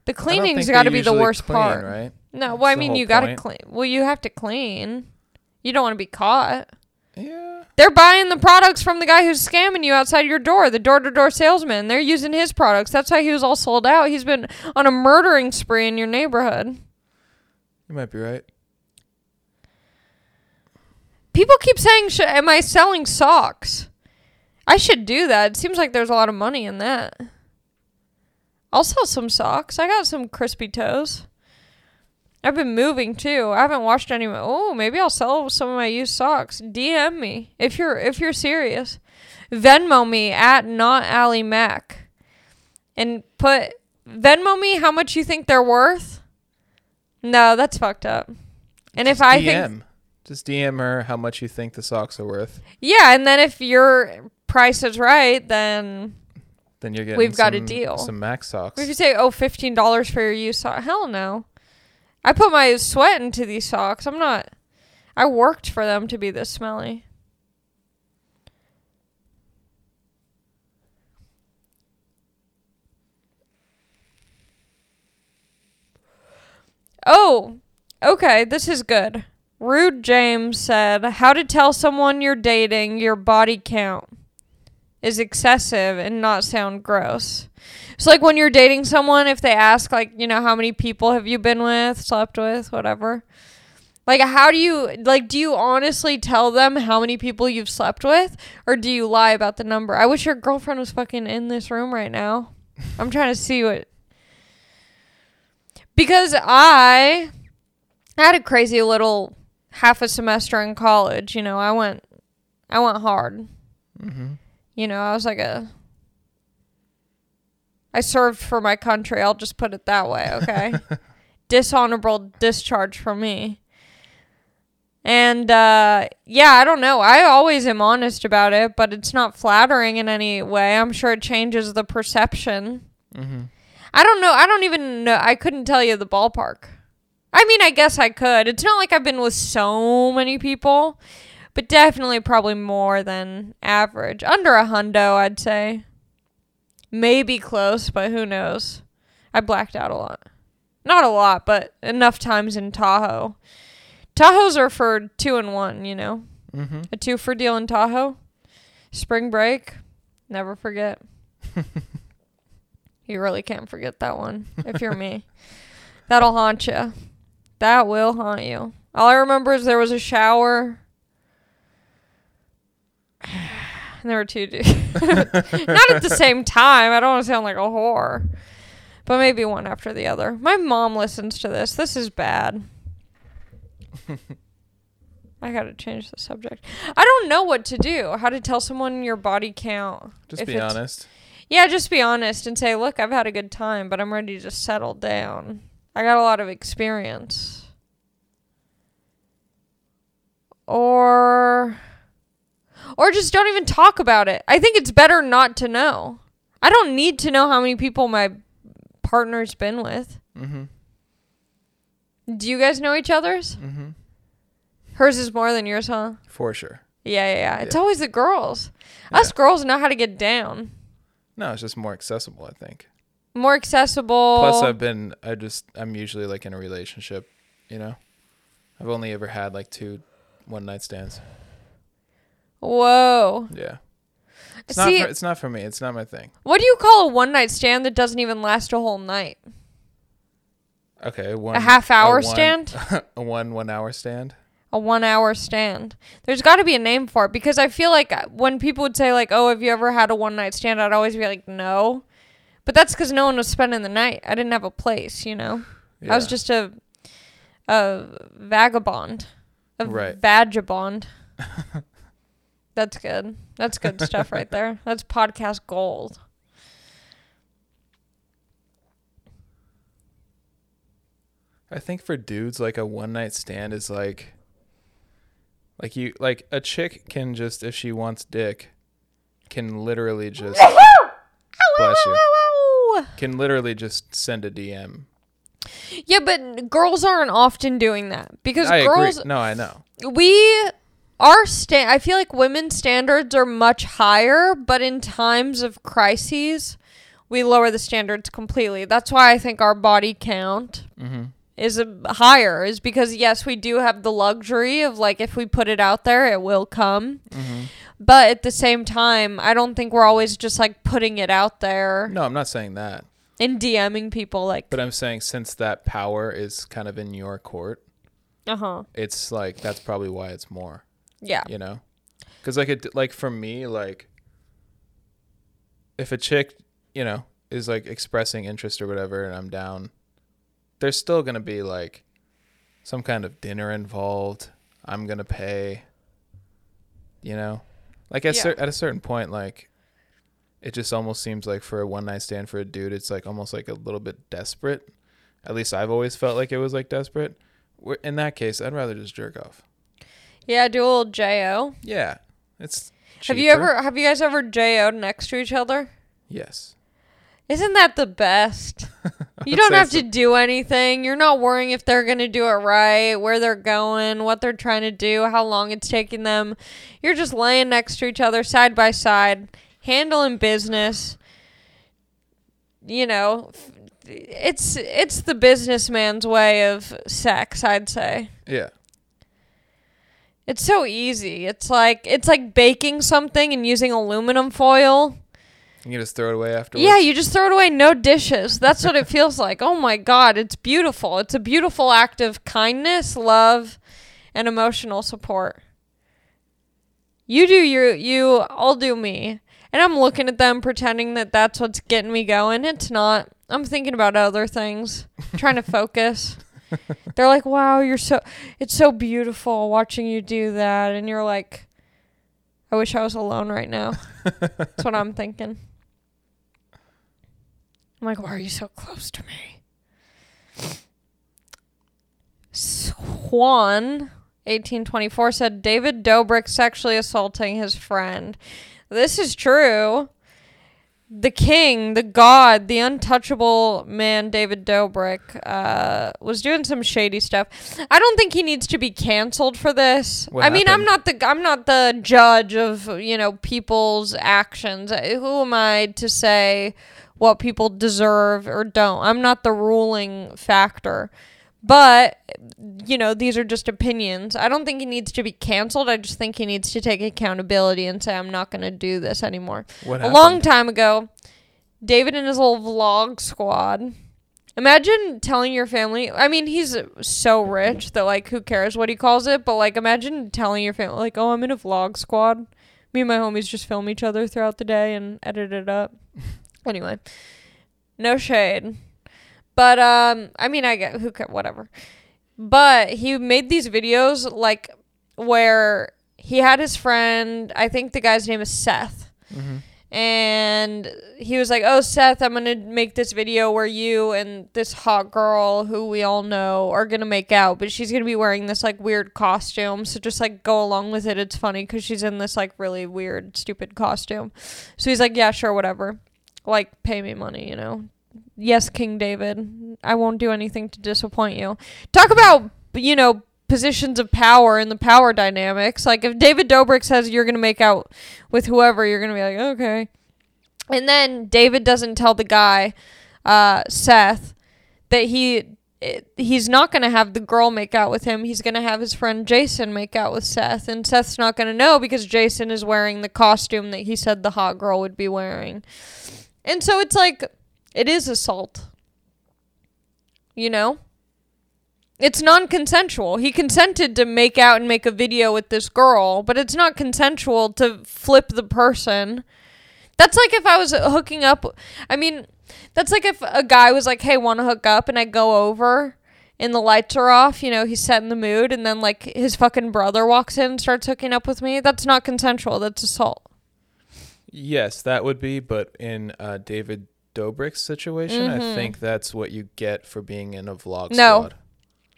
The cleaning's got to be the worst clean, part. right? No, well, I mean you gotta point. clean. Well, you have to clean. You don't want to be caught. Yeah. They're buying the products from the guy who's scamming you outside your door, the door to door salesman. They're using his products. That's why he was all sold out. He's been on a murdering spree in your neighborhood. You might be right. People keep saying, Sh- Am I selling socks? I should do that. It seems like there's a lot of money in that. I'll sell some socks. I got some crispy toes. I've been moving too. I haven't washed any. Oh, maybe I'll sell some of my used socks. DM me if you're if you're serious. Venmo me at not Allie Mac, and put Venmo me how much you think they're worth. No, that's fucked up. And if Just I DM. think Just DM her how much you think the socks are worth. yeah, and then if your price is right, then Then you're getting We've got a deal. Some Mac socks. if you say, oh, $15 for your used sock, hell no. I put my sweat into these socks. I'm not. I worked for them to be this smelly. Oh, okay. This is good. Rude James said, How to tell someone you're dating your body count is excessive and not sound gross. It's like when you're dating someone, if they ask, like, you know, how many people have you been with, slept with, whatever. Like, how do you, like, do you honestly tell them how many people you've slept with? Or do you lie about the number? I wish your girlfriend was fucking in this room right now. I'm trying to see what. Because I had a crazy little half a semester in college. You know, I went, I went hard. Mm-hmm. You know, I was like a. I served for my country. I'll just put it that way, okay? Dishonorable discharge for me. And uh, yeah, I don't know. I always am honest about it, but it's not flattering in any way. I'm sure it changes the perception. Mm-hmm. I don't know. I don't even know. I couldn't tell you the ballpark. I mean, I guess I could. It's not like I've been with so many people, but definitely probably more than average. Under a hundo, I'd say. Maybe close, but who knows? I blacked out a lot. Not a lot, but enough times in Tahoe. Tahoes are for two and one, you know? Mm-hmm. A two for deal in Tahoe. Spring break. Never forget. you really can't forget that one if you're me. That'll haunt you. That will haunt you. All I remember is there was a shower. And there were two dudes. Not at the same time. I don't want to sound like a whore. But maybe one after the other. My mom listens to this. This is bad. I gotta change the subject. I don't know what to do. How to tell someone your body count. Just be honest. Yeah, just be honest and say, look, I've had a good time, but I'm ready to settle down. I got a lot of experience. Or. Or just don't even talk about it. I think it's better not to know. I don't need to know how many people my partner's been with. Mm-hmm. Do you guys know each other's? Mm-hmm. Hers is more than yours, huh? For sure. Yeah, yeah, yeah. It's Yeah. always the girls. Us girls know how to get down. No, it's just more accessible, I think. More accessible. Plus, I've been, I just, I'm usually like in a relationship, you know? I've only ever had like two one night stands. Whoa. Yeah. It's See, not for, it's not for me. It's not my thing. what do you call a one night stand that doesn't even last a whole night? Okay, one a half hour one- stand? a one one hour stand. A one hour stand. There's got to be a name for it because I feel like uh, when people would say, like, oh, have you ever had a one night stand? I'd always be like, no. But that's because no one was spending the night. I didn't have a place, you know? I was just a, a vagabond. A Right. vagabond. That's good. That's good stuff right there. That's podcast gold. I think for dudes, like a one night stand is like, like you, like a chick can just, if she wants dick, can literally just, bless you, can literally just send a DM. Yeah, but girls aren't often doing that because I girls agree. No, I know. we our sta- I feel like women's standards are much higher, but in times of crises, we lower the standards completely. That's why I think our body count Mm-hmm. is a, higher is because yes, we do have the luxury of like if we put it out there, it will come. Mm-hmm. But at the same time, I don't think we're always just like putting it out there No, I'm not saying that. and DMing people like, But I'm saying since that power is kind of in your court, uh huh, it's like that's probably why it's more. Yeah, you know? Because like it like for me like if a chick you know is like expressing interest or whatever and i'm down there's still gonna be like some kind of dinner involved. I'm gonna pay you know? Like at, Yeah. cer- at a certain point like it just almost seems like for a one night stand for a dude it's like almost like a little bit desperate. At least i've always felt like it was like desperate. In that case i'd rather just jerk off yeah. Do a little jo. yeah, it's. Have you ever? Have you guys ever jo'd next to each other? Yes. Isn't that the best? You don't have to do anything. You're not worrying if they're going to do it right, where they're going, what they're trying to do, how long it's taking them. You're just laying next to each other side by side, handling business, you know, it's it's the businessman's way of sex, I'd say. Yeah. It's so easy. It's like it's like baking something and using aluminum foil. You can just throw it away afterwards. Yeah, you just throw it away, no dishes. That's what it feels like. Oh my god, it's beautiful. It's a beautiful act of kindness, love, and emotional support. You do you, you, I'll do me. And I'm looking at them pretending that that's what's getting me going. It's not. I'm thinking about other things, trying to focus. They're like, "Wow, you're so it's so beautiful watching you do that." And you're like, "I wish I was alone right now." That's what I'm thinking. I'm like, why are you so close to me? Juan, 1824, said David Dobrik sexually assaulting his friend. This is true. The king, the god, the untouchable man, David Dobrik, uh, was doing some shady stuff. I don't think he needs to be canceled for this. What I mean, I'm not the I'm not the judge of you know people's actions. Who am I to say what people deserve or don't? I'm not the ruling factor. But, you know, these are just opinions. I don't think he needs to be canceled. I just think he needs to take accountability and say, I'm not going to do this anymore. What A long time ago, David and his little vlog squad. Imagine telling your family. I mean, he's so rich that, like, who cares what he calls it? But, like, imagine telling your family, like, oh, I'm in a vlog squad. Me and my homies just film each other throughout the day and edit it up. anyway, no shade. But um, I mean, I get who whatever. But he made these videos like where he had his friend. I think the guy's name is Seth, Mhm. and he was like, "Oh, Seth, I'm gonna make this video where you and this hot girl who we all know are gonna make out, but she's gonna be wearing this like weird costume. So just like go along with it. It's funny because she's in this like really weird, stupid costume. So he's like, "Yeah, sure, whatever." Like, pay me money, you know, yes, King David, I won't do anything to disappoint you. Talk about, you know, positions of power and the power dynamics. Like, if David Dobrik says you're going to make out with whoever, you're going to be like, okay. And then David doesn't tell the guy, uh, Seth, that he. He's not going to have the girl make out with him. He's going to have his friend Jason make out with Seth. And Seth's not going to know because Jason is wearing the costume that he said the hot girl would be wearing. And so it's like, it is assault. You know? It's non consensual. He consented to make out and make a video with this girl, but it's not consensual to flip the person. That's like if I was hooking up. I mean, that's like if a guy was like, hey, want to hook up? And I go over and the lights are off, you know, he's setting the mood, and then like his fucking brother walks in and starts hooking up with me. That's not consensual. That's assault. Yes, that would be, but in uh, David Dobrik's situation, I Mhm. think that's what you get for being in a vlog No. squad.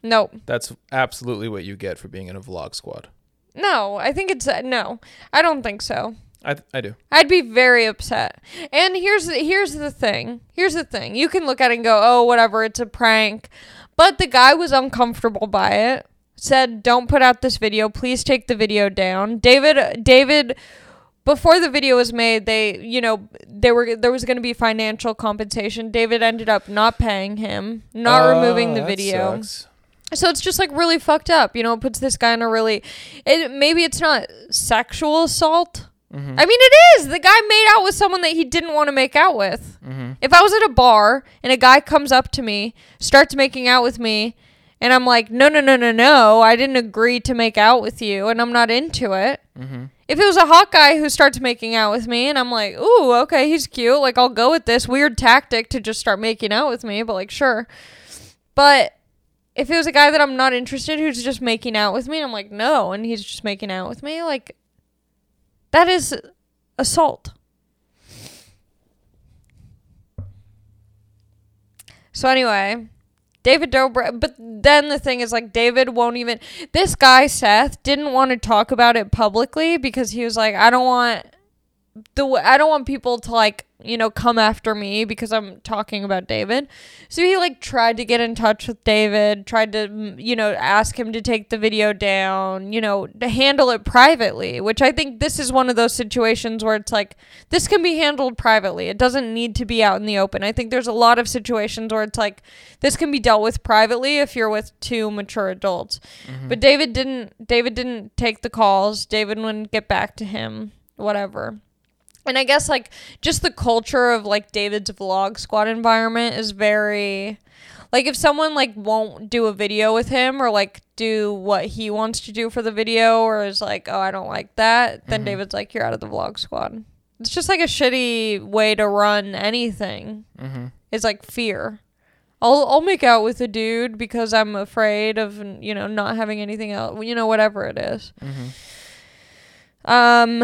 No, That's absolutely what you get for being in a vlog squad. no, I think it's uh, no. I don't think so. I I do. I'd be very upset. And here's the, here's the thing. Here's the thing. You can look at it and go, "Oh, whatever, it's a prank." But the guy was uncomfortable by it. Said, "Don't put out this video. Please take the video down." David David before the video was made, they, you know, they were there was going to be financial compensation. David ended up not paying him, not Oh, removing the video. sucks. So it's just like really fucked up. You know, it puts this guy in a really it maybe it's not sexual assault. Mhm. I mean, it is. The guy made out with someone that he didn't want to make out with. Mhm. If I was at a bar and a guy comes up to me, starts making out with me, and I'm like, no, no, no, no, no, I didn't agree to make out with you, and I'm not into it. Mhm. If it was a hot guy who starts making out with me, and I'm like, ooh, okay, he's cute, like, I'll go with this weird tactic to just start making out with me, but like, sure. But if it was a guy that I'm not interested who's just making out with me, and I'm like, no, and he's just making out with me, like, that is assault. So anyway, David Dobrik, but then the thing is like David won't even this guy Seth didn't want to talk about it publicly because he was like I don't want the I don't want people to like you know, come after me because I'm talking about David. So he like tried to get in touch with David, tried to, you know, ask him to take the video down, you know, to handle it privately, which I think this is one of those situations where it's like this can be handled privately. It doesn't need to be out in the open. I think there's a lot of situations where it's like this can be dealt with privately if you're with two mature adults. Mhm. But David didn't David didn't take the calls. David wouldn't get back to him, whatever. And I guess like just the culture of like David's vlog squad environment is very like if someone like won't do a video with him or like do what he wants to do for the video or is like, "Oh, I don't like that." Then Mhm. David's like, "You're out of the vlog squad." It's just like a shitty way to run anything. Mhm. It's like fear. I'll I'll make out with a dude because I'm afraid of you know not having anything else. You know whatever it is. Mhm. Um.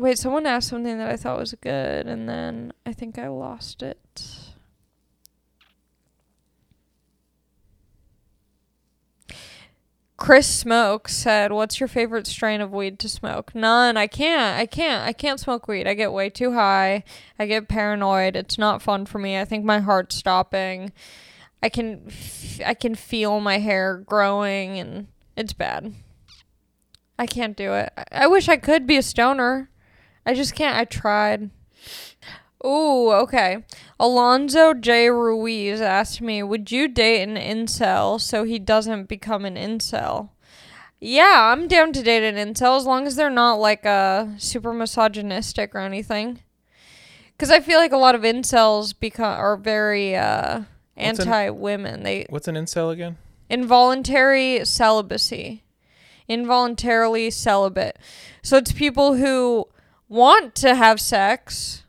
Wait, someone asked something that I thought was good, and then I think I lost it. Chris Smoke said, "What's your favorite strain of weed to smoke?" None. I can't. I can't. I can't smoke weed. I get way too high. I get paranoid. It's not fun for me. I think my heart's stopping. I can f- I can feel my hair growing and it's bad. I can't do it. I, I wish I could be a stoner. I just can't. I tried. Ooh, okay. Alonzo J. Ruiz asked me, Would you date an incel so he doesn't become an incel? Yeah, I'm down to date an incel as long as they're not like uh, super misogynistic or anything. Because I feel like a lot of incels become are very uh, anti women. They What's an incel again? involuntary celibacy involuntarily celibate so it's people who want to have sex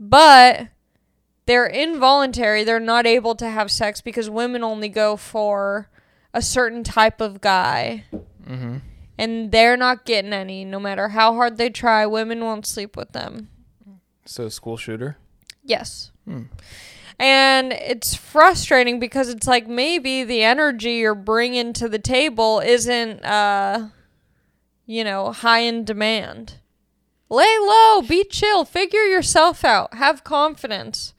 but they're involuntary they're not able to have sex because women only go for a certain type of guy Mhm. and they're not getting any no matter how hard they try women won't sleep with them So school shooter. yes Hmm. And it's frustrating because it's like maybe the energy you're bringing to the table isn't, uh, you know, high in demand. Lay low, be chill, figure yourself out, have confidence.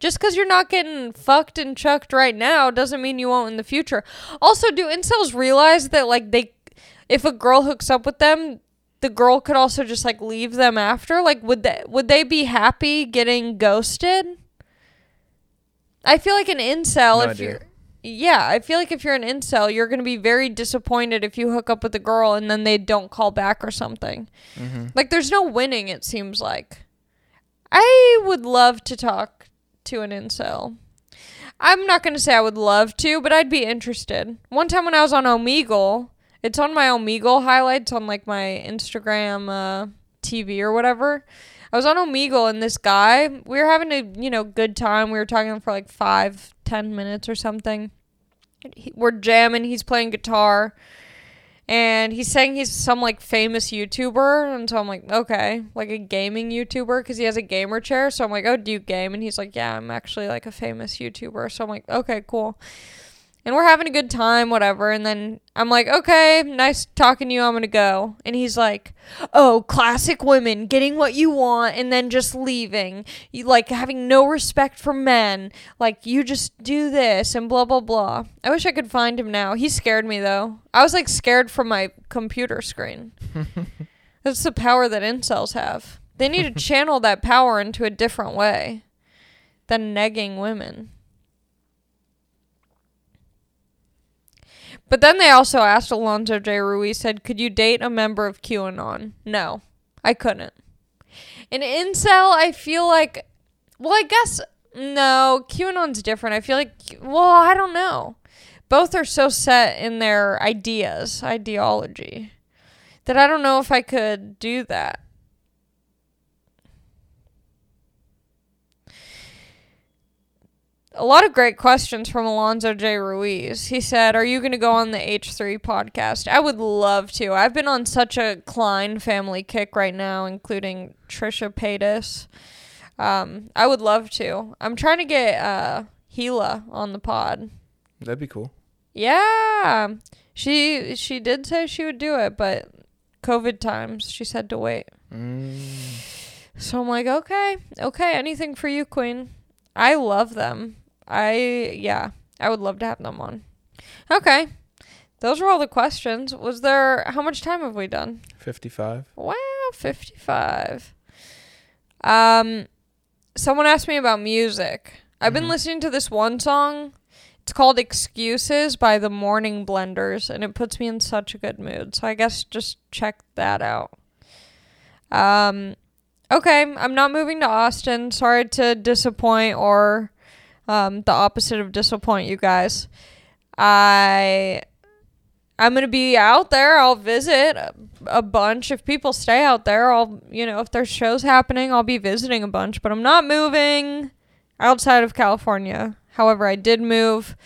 Just because you're not getting fucked and chucked right now doesn't mean you won't in the future. Also, do incels realize that, like, they, if a girl hooks up with them, the girl could also just like leave them after? Like, would they would they be happy getting ghosted? I feel like an incel, No if idea. you're yeah, I feel like if you're an incel, you're gonna be very disappointed if you hook up with a girl and then they don't call back or something. Mhm. Like there's no winning, it seems like. I would love to talk to an incel. I'm not gonna say I would love to, but I'd be interested. One time when I was on Omegle, it's on my Omegle highlights on like my Instagram uh, TV or whatever. I was on Omegle and this guy, we were having a you know good time. We were talking for like five, ten minutes or something. He, we're jamming. He's playing guitar, and he's saying he's some like famous YouTuber. And so I'm like, okay, like a gaming YouTuber because he has a gamer chair. So I'm like, oh, do you game? And he's like, yeah, I'm actually like a famous YouTuber. So I'm like, okay, cool. And we're having a good time, whatever. And then I'm like, okay, nice talking to you. I'm going to go. And he's like, oh, classic women getting what you want and then just leaving. You like having no respect for men. Like, you just do this and blah, blah, blah. I wish I could find him now. He scared me, though. I was like scared from my computer screen. That's the power that incels have. They need to channel that power into a different way than negging women. But then they also asked Alonzo J. Ruiz said, Could you date a member of QAnon? No, I couldn't. An incel, I feel like, well, I guess, no, QAnon's different. I feel like, well, I don't know. Both are so set in their ideas, ideology, that I don't know if I could do that. A lot of great questions from Alonzo J. Ruiz. He said, Are you going to go on the H3 podcast? I would love to. I've been on such a Klein family kick right now, including Trisha Paytas. Um, I would love to. I'm trying to get uh, Hila on the pod. That'd be cool. Yeah. She she did say she would do it, but COVID times, she said to wait. Mm. So I'm like, okay, okay, anything for you, Queen. I love them. I yeah, I would love to have them on. Okay. Those are all the questions. Was there how much time have we done? 55. Wow, 55. Um someone asked me about music. I've been Mhm. listening to this one song. It's called Excuses by the Morning Benders and it puts me in such a good mood. So I guess just check that out. Um okay, I'm not moving to Austin. Sorry to disappoint or um the opposite of disappoint you guys. I I'm gonna be out there. I'll visit a, a bunch. If people stay out there, I'll you know if there's shows happening, I'll be visiting a bunch. But I'm not moving outside of California. However, I did move,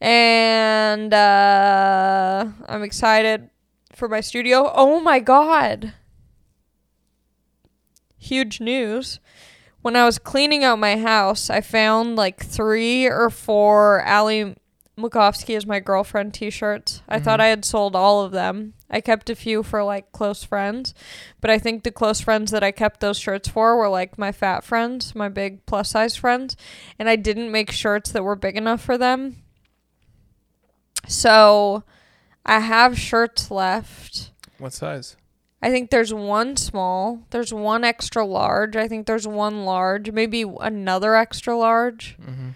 and uh, I'm excited for my studio. Oh my god! Huge news. When I was cleaning out my house, I found like three or four Ali Macofsky is my girlfriend t-shirts. I thought Mhm. I had sold all of them. I kept a few for like close friends, but I think the close friends that I kept those shirts for were like my fat friends, my big plus size friends, and I didn't make shirts that were big enough for them. So, I have shirts left. What size? I think there's one small, there's one extra large, I think there's one large, maybe another extra large. Mm-hmm.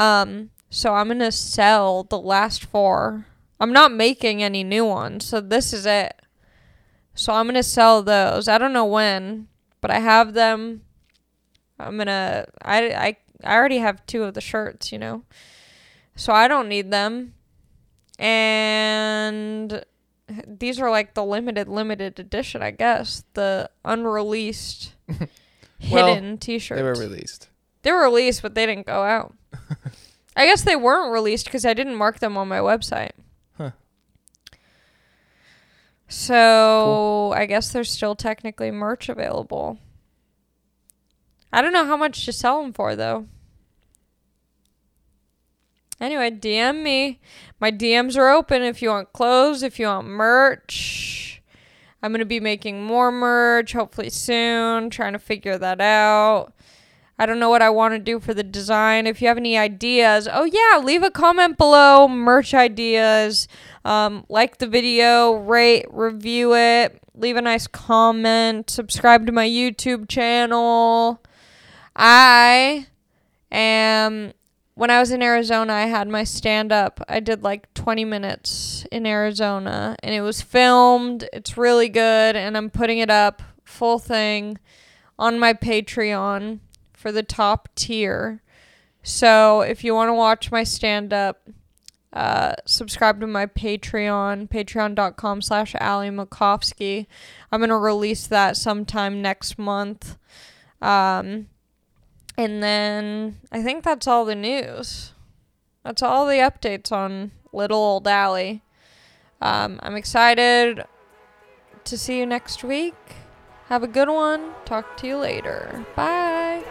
Um, so I'm gonna sell the last four. I'm not making any new ones, so this is it. So I'm gonna sell those. I don't know when, but I have them. I'm gonna. I I I already have two of the shirts, you know. So I don't need them. And these are like the limited limited edition, I guess. The unreleased Well, hidden t-shirts. They were released. They were released, but they didn't go out. I guess they weren't released because I didn't mark them on my website. Huh. So I guess there's still technically merch available. I don't know how much to sell them for though. Anyway, DM me. My DMs are open if you want clothes, if you want merch. I'm going to be making more merch hopefully soon, trying to figure that out. I don't know what I want to do for the design. If you have any ideas, oh yeah, leave a comment below. Merch ideas. Um, like the video, rate, review it, leave a nice comment, subscribe to my YouTube channel. I am. When I was in Arizona, I had my stand up. I did like 20 minutes in Arizona and it was filmed. It's really good and I'm putting it up full thing on my Patreon for the top tier. So if you want to watch my stand up, uh, subscribe to my Patreon, patreon.com slash Ali Macofsky. I'm going to release that sometime next month. Um, and then I think that's all the news. That's all the updates on little old Ali. Um, I'm excited to see you next week. Have a good one. Talk to you later. Bye.